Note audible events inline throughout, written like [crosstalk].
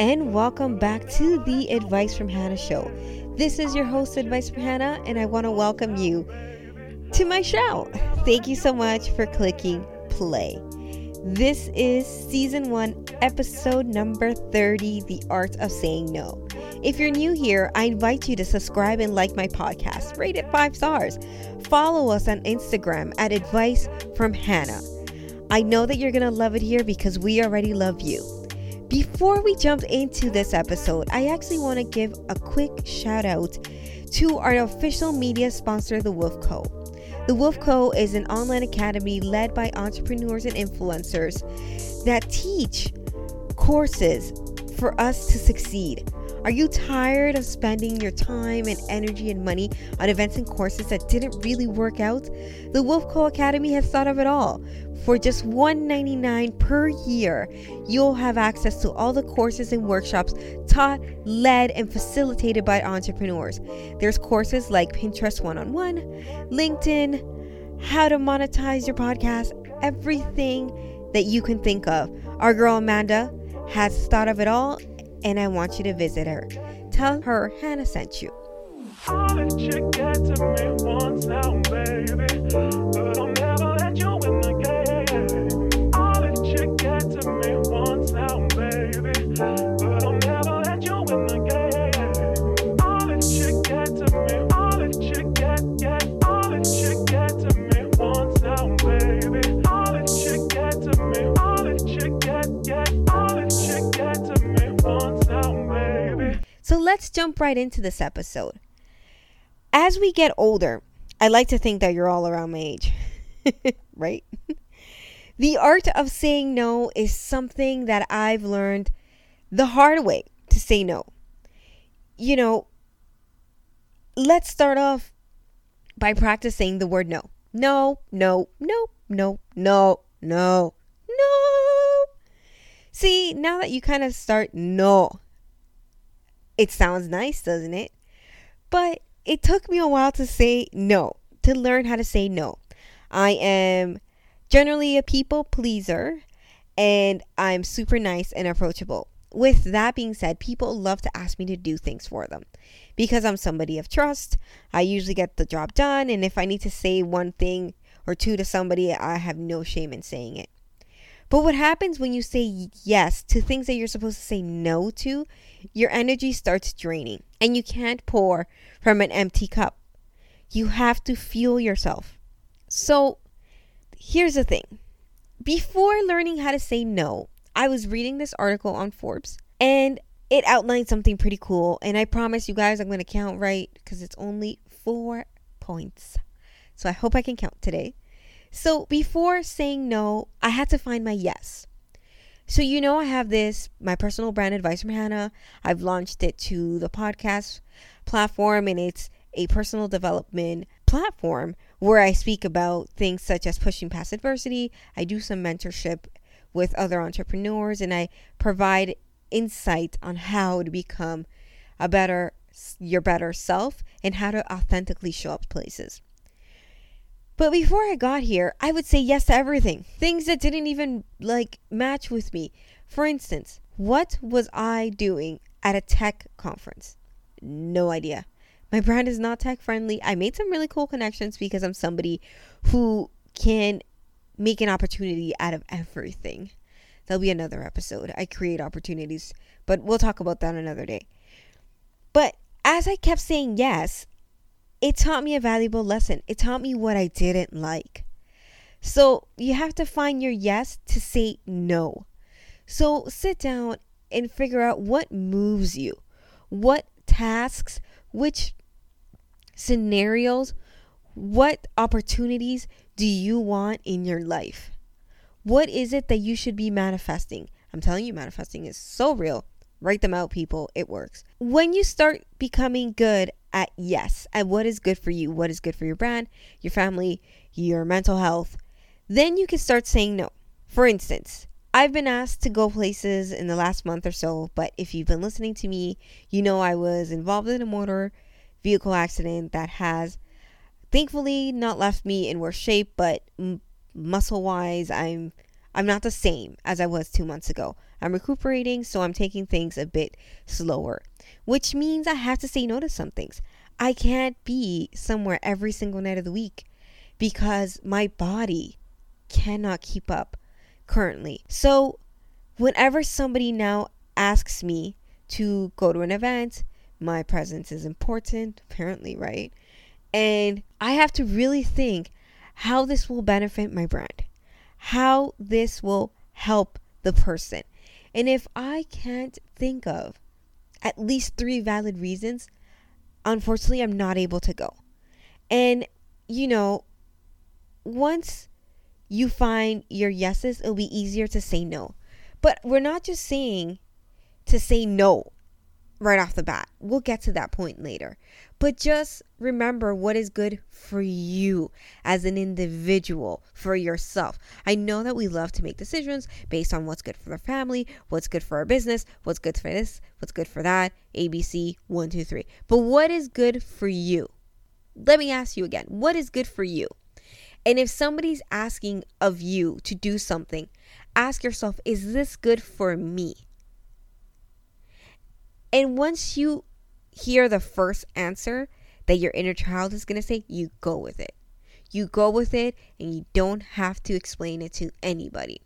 And welcome back to the Advice from Hannah show. This is your host, Advice from Hannah, and I want to welcome you to my show. Thank you so much for clicking play. This is season one, episode number 30 The Art of Saying No. If you're new here, I invite you to subscribe and like my podcast. Rate it five stars. Follow us on Instagram at Advice from Hannah. I know that you're going to love it here because we already love you. Before we jump into this episode, I actually want to give a quick shout out to our official media sponsor, The Wolf Co. The Wolf Co is an online academy led by entrepreneurs and influencers that teach courses for us to succeed. Are you tired of spending your time and energy and money on events and courses that didn't really work out? The Wolf Co Academy has thought of it all. For just 199 per year, you'll have access to all the courses and workshops taught, led, and facilitated by entrepreneurs. There's courses like Pinterest one on one, LinkedIn, how to monetize your podcast, everything that you can think of. Our girl Amanda has thought of it all and I want you to visit her. Tell her Hannah sent you. Let's jump right into this episode. As we get older, I like to think that you're all around my age, [laughs] right? [laughs] the art of saying no is something that I've learned the hard way to say no. You know, let's start off by practicing the word no. No, no, no, no, no, no, no. See, now that you kind of start no it sounds nice, doesn't it? But it took me a while to say no, to learn how to say no. I am generally a people pleaser and I'm super nice and approachable. With that being said, people love to ask me to do things for them because I'm somebody of trust. I usually get the job done, and if I need to say one thing or two to somebody, I have no shame in saying it. But what happens when you say yes to things that you're supposed to say no to your energy starts draining and you can't pour from an empty cup. You have to fuel yourself. So here's the thing before learning how to say no, I was reading this article on Forbes and it outlined something pretty cool. And I promise you guys, I'm going to count right because it's only four points. So I hope I can count today. So before saying no, I had to find my yes. So, you know, I have this, my personal brand advice from Hannah. I've launched it to the podcast platform, and it's a personal development platform where I speak about things such as pushing past adversity. I do some mentorship with other entrepreneurs, and I provide insight on how to become a better, your better self and how to authentically show up places. But before I got here, I would say yes to everything. Things that didn't even like match with me. For instance, what was I doing at a tech conference? No idea. My brand is not tech friendly. I made some really cool connections because I'm somebody who can make an opportunity out of everything. There'll be another episode. I create opportunities, but we'll talk about that another day. But as I kept saying yes, it taught me a valuable lesson. It taught me what I didn't like. So you have to find your yes to say no. So sit down and figure out what moves you, what tasks, which scenarios, what opportunities do you want in your life? What is it that you should be manifesting? I'm telling you, manifesting is so real. Write them out, people. It works. When you start becoming good at yes, at what is good for you, what is good for your brand, your family, your mental health, then you can start saying no. For instance, I've been asked to go places in the last month or so, but if you've been listening to me, you know I was involved in a motor vehicle accident that has thankfully not left me in worse shape, but muscle wise, I'm I'm not the same as I was two months ago. I'm recuperating, so I'm taking things a bit slower, which means I have to say no to some things. I can't be somewhere every single night of the week because my body cannot keep up currently. So, whenever somebody now asks me to go to an event, my presence is important, apparently, right? And I have to really think how this will benefit my brand, how this will help the person. And if I can't think of at least three valid reasons, unfortunately, I'm not able to go. And, you know, once you find your yeses, it'll be easier to say no. But we're not just saying to say no right off the bat. We'll get to that point later. But just remember what is good for you as an individual, for yourself. I know that we love to make decisions based on what's good for the family, what's good for our business, what's good for this, what's good for that, ABC, one, two, three. But what is good for you? Let me ask you again what is good for you? And if somebody's asking of you to do something, ask yourself, is this good for me? And once you hear the first answer that your inner child is going to say, you go with it. You go with it and you don't have to explain it to anybody.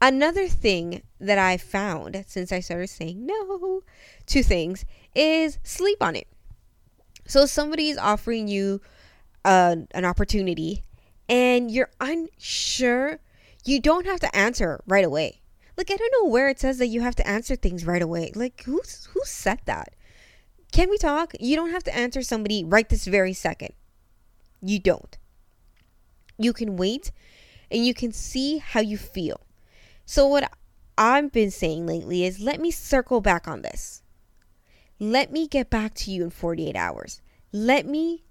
Another thing that I found since I started saying no to things is sleep on it. So somebody is offering you uh, an opportunity and you're unsure, you don't have to answer right away. Like I don't know where it says that you have to answer things right away. Like who's who said that? Can we talk? You don't have to answer somebody right this very second. You don't. You can wait and you can see how you feel. So what I've been saying lately is let me circle back on this. Let me get back to you in 48 hours. Let me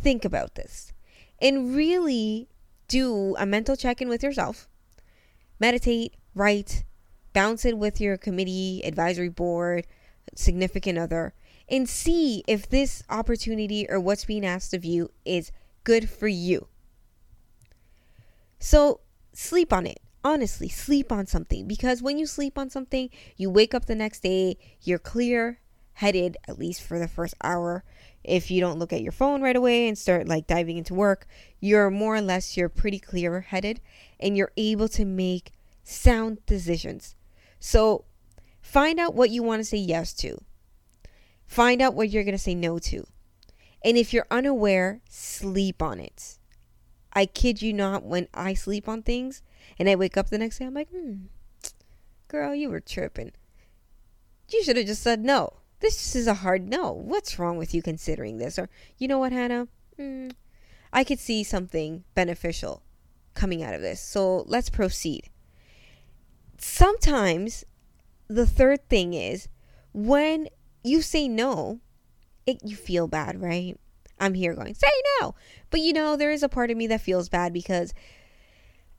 think about this and really do a mental check in with yourself. Meditate, write, bounce it with your committee, advisory board, significant other, and see if this opportunity or what's being asked of you is good for you. So sleep on it. Honestly, sleep on something because when you sleep on something, you wake up the next day, you're clear headed, at least for the first hour. If you don't look at your phone right away and start like diving into work, you're more or less you're pretty clear headed and you're able to make sound decisions. So find out what you want to say yes to. Find out what you're going to say no to. And if you're unaware, sleep on it. I kid you not, when I sleep on things and I wake up the next day, I'm like, hmm, girl, you were tripping. You should have just said no. This is a hard no. What's wrong with you considering this? Or, you know what, Hannah? Hmm, I could see something beneficial coming out of this. So let's proceed sometimes the third thing is when you say no, it, you feel bad, right? I'm here going, say no. But you know, there is a part of me that feels bad because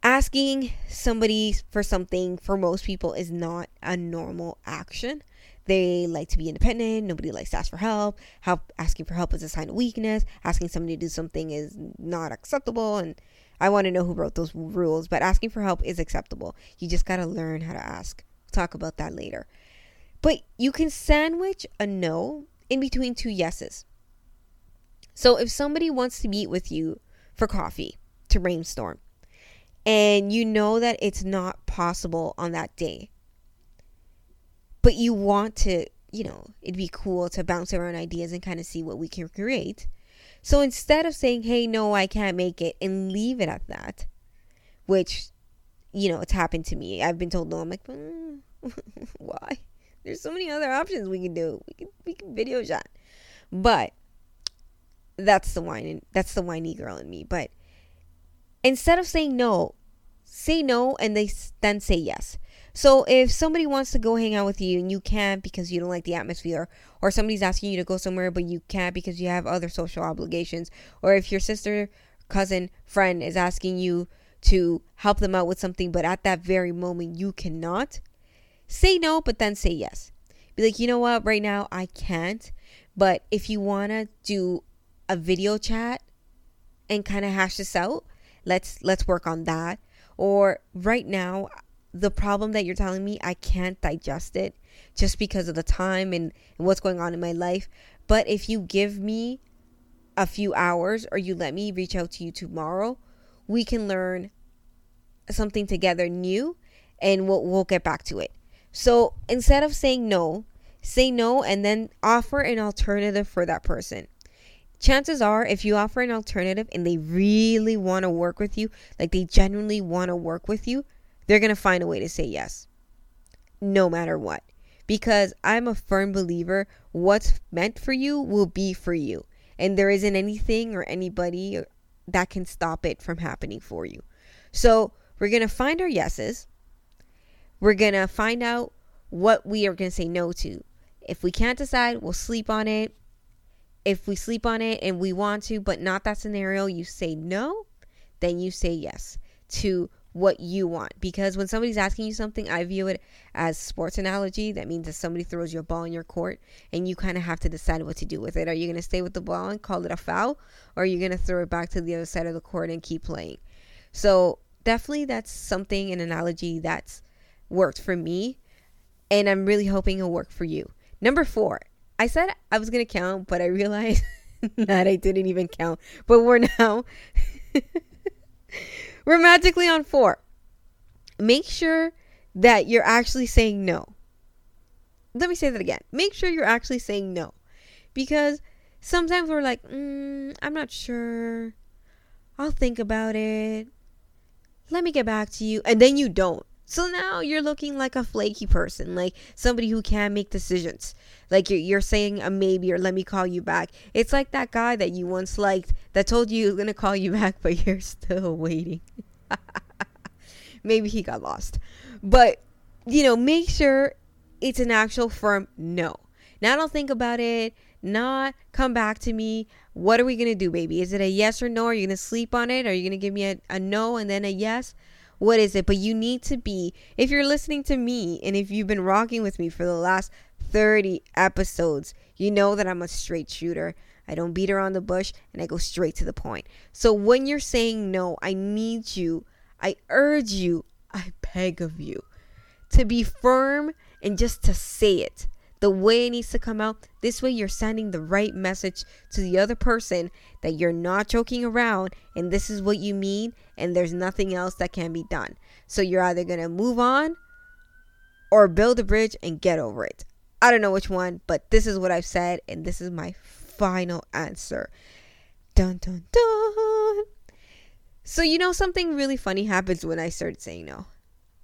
asking somebody for something for most people is not a normal action. They like to be independent. Nobody likes to ask for help. Help asking for help is a sign of weakness. Asking somebody to do something is not acceptable and I want to know who wrote those rules, but asking for help is acceptable. You just got to learn how to ask. Talk about that later. But you can sandwich a no in between two yeses. So if somebody wants to meet with you for coffee to brainstorm, and you know that it's not possible on that day, but you want to, you know, it'd be cool to bounce around ideas and kind of see what we can create so instead of saying, hey, no, I can't make it, and leave it at that, which, you know, it's happened to me. I've been told no. I'm like, mm, [laughs] why? There's so many other options we can do. We can, we can video shot. But that's the whine. That's the whiny girl in me. But instead of saying no, say no and they then say yes. So if somebody wants to go hang out with you and you can't because you don't like the atmosphere, or somebody's asking you to go somewhere but you can't because you have other social obligations, or if your sister, cousin, friend is asking you to help them out with something but at that very moment you cannot, say no but then say yes. Be like, you know what, right now I can't, but if you want to do a video chat and kind of hash this out, let's let's work on that or right now the problem that you're telling me I can't digest it just because of the time and, and what's going on in my life. But if you give me a few hours or you let me reach out to you tomorrow, we can learn something together new and we'll, we'll get back to it. So instead of saying no, say no and then offer an alternative for that person. Chances are, if you offer an alternative and they really want to work with you, like they genuinely want to work with you, they're going to find a way to say yes, no matter what. Because I'm a firm believer what's meant for you will be for you. And there isn't anything or anybody that can stop it from happening for you. So we're going to find our yeses. We're going to find out what we are going to say no to. If we can't decide, we'll sleep on it. If we sleep on it and we want to, but not that scenario, you say no, then you say yes to what you want. Because when somebody's asking you something, I view it as sports analogy. That means that somebody throws you a ball in your court and you kind of have to decide what to do with it. Are you going to stay with the ball and call it a foul? Or are you going to throw it back to the other side of the court and keep playing? So definitely that's something, an analogy that's worked for me. And I'm really hoping it'll work for you. Number four, I said I was going to count, but I realized [laughs] that I didn't even count. But we're now. [laughs] we're magically on four. Make sure that you're actually saying no. Let me say that again. Make sure you're actually saying no. Because sometimes we're like, mm, I'm not sure. I'll think about it let me get back to you. And then you don't. So now you're looking like a flaky person, like somebody who can't make decisions. Like you're, you're saying a maybe or let me call you back. It's like that guy that you once liked that told you he was going to call you [laughs] back, but you're still waiting. [laughs] maybe he got lost. But, you know, make sure it's an actual firm no. Now don't think about it. Not come back to me. What are we going to do, baby? Is it a yes or no? Are you going to sleep on it? Are you going to give me a, a no and then a yes? What is it? But you need to be, if you're listening to me and if you've been rocking with me for the last 30 episodes, you know that I'm a straight shooter. I don't beat around the bush and I go straight to the point. So when you're saying no, I need you, I urge you, I beg of you to be firm and just to say it the way it needs to come out. This way, you're sending the right message to the other person that you're not joking around and this is what you mean, and there's nothing else that can be done. So, you're either going to move on or build a bridge and get over it. I don't know which one, but this is what I've said, and this is my final answer. Dun dun dun. So, you know, something really funny happens when I start saying no.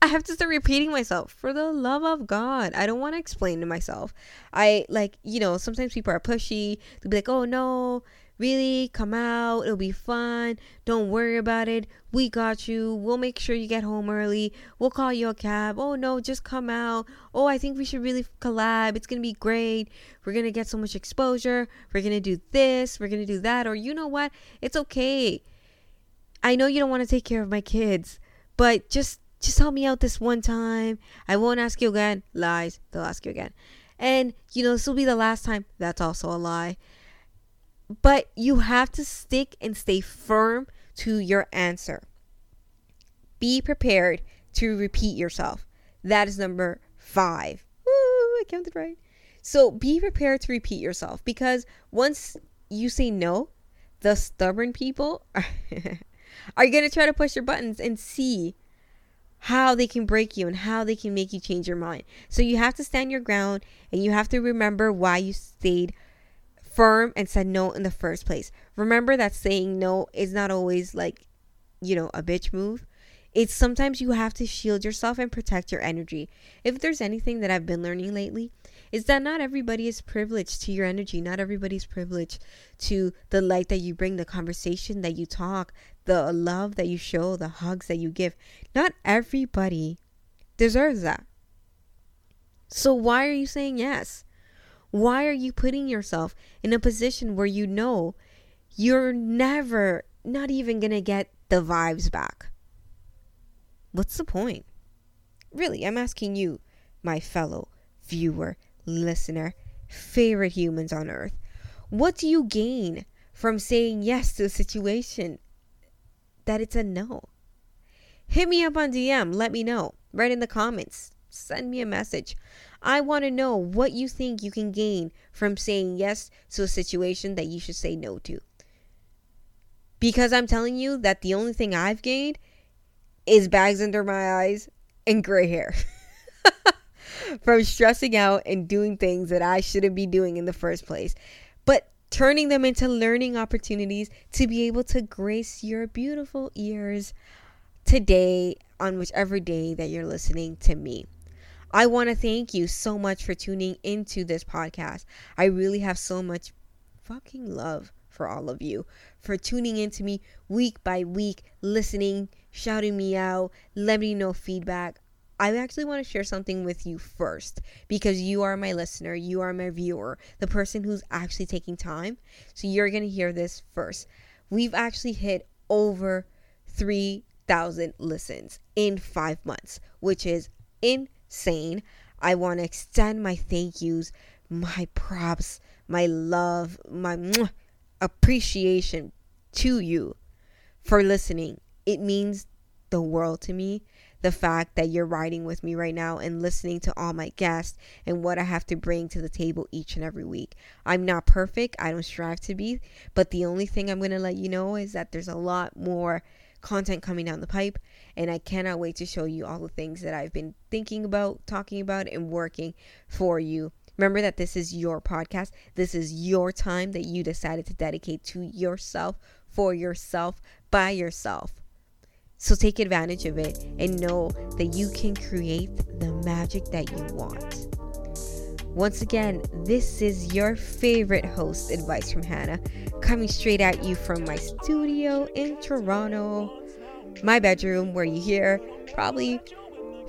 I have to start repeating myself for the love of God. I don't want to explain to myself. I like, you know, sometimes people are pushy. They'll be like, oh no, really, come out. It'll be fun. Don't worry about it. We got you. We'll make sure you get home early. We'll call you a cab. Oh no, just come out. Oh, I think we should really collab. It's going to be great. We're going to get so much exposure. We're going to do this. We're going to do that. Or you know what? It's okay. I know you don't want to take care of my kids, but just just help me out this one time. I won't ask you again. Lies. They'll ask you again. And, you know, this will be the last time. That's also a lie. But you have to stick and stay firm to your answer. Be prepared to repeat yourself. That is number five. Woo, I counted right. So be prepared to repeat yourself because once you say no, the stubborn people [laughs] are, are going to try to push your buttons and see how they can break you and how they can make you change your mind. So you have to stand your ground and you have to remember why you stayed firm and said no in the first place. Remember that saying no is not always like, you know, a bitch move. It's sometimes you have to shield yourself and protect your energy. If there's anything that I've been learning lately, is that not everybody is privileged to your energy. Not everybody's privileged to the light that you bring, the conversation that you talk, the love that you show, the hugs that you give. Not everybody deserves that. So why are you saying yes? Why are you putting yourself in a position where you know you're never, not even going to get the vibes back? What's the point? Really, I'm asking you, my fellow viewer, listener, favorite humans on earth. What do you gain from saying yes to a situation that it's a no? hit me up on DM. Let me know. Write in the comments. Send me a message. I want to know what you think you can gain from saying yes to a situation that you should say no to. Because I'm telling you that the only thing I've gained is bags under my eyes and gray hair. [laughs] from stressing out and doing things that I shouldn't be doing in the first place. But turning them into learning opportunities to be able to grace your beautiful ears today on whichever day that you're listening to me. I want to thank you so much for tuning into this podcast. I really have so much fucking love for all of you for tuning into me week by week, listening, shouting me out, letting me know feedback. I actually want to share something with you first because you are my listener, you are my viewer, the person who's actually taking time. So you're going to hear this first. We've actually hit over 3,000 listens in five months, which is insane. I want to extend my thank yous, my props, my love, my appreciation to you for listening. It means the world to me the fact that you're riding with me right now and listening to all my guests and what I have to bring to the table each and every week. I'm not perfect, I don't strive to be, but the only thing I'm going to let you know is that there's a lot more content coming down the pipe and I cannot wait to show you all the things that I've been thinking about, talking about and working for you. Remember that this is your podcast. This is your time that you decided to dedicate to yourself, for yourself, by yourself. So take advantage of it and know that you can create the magic that you want. Once again, this is your favorite host, Advice from Hannah, coming straight at you from my studio in Toronto, my bedroom, where you hear probably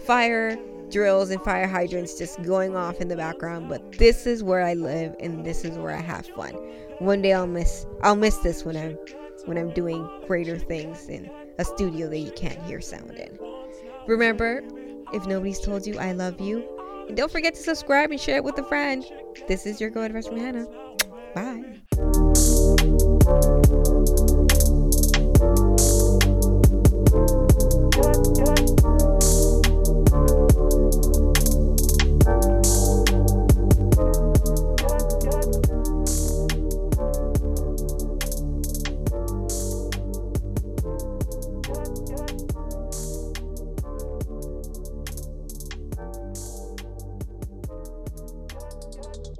fire drills and fire hydrants just going off in the background. But this is where I live, and this is where I have fun. One day I'll miss I'll miss this when I'm when I'm doing greater things and a studio that you can't hear sound in. Remember, if nobody's told you I love you, and don't forget to subscribe and share it with a friend. This is your Go Advice from Hannah. Bye.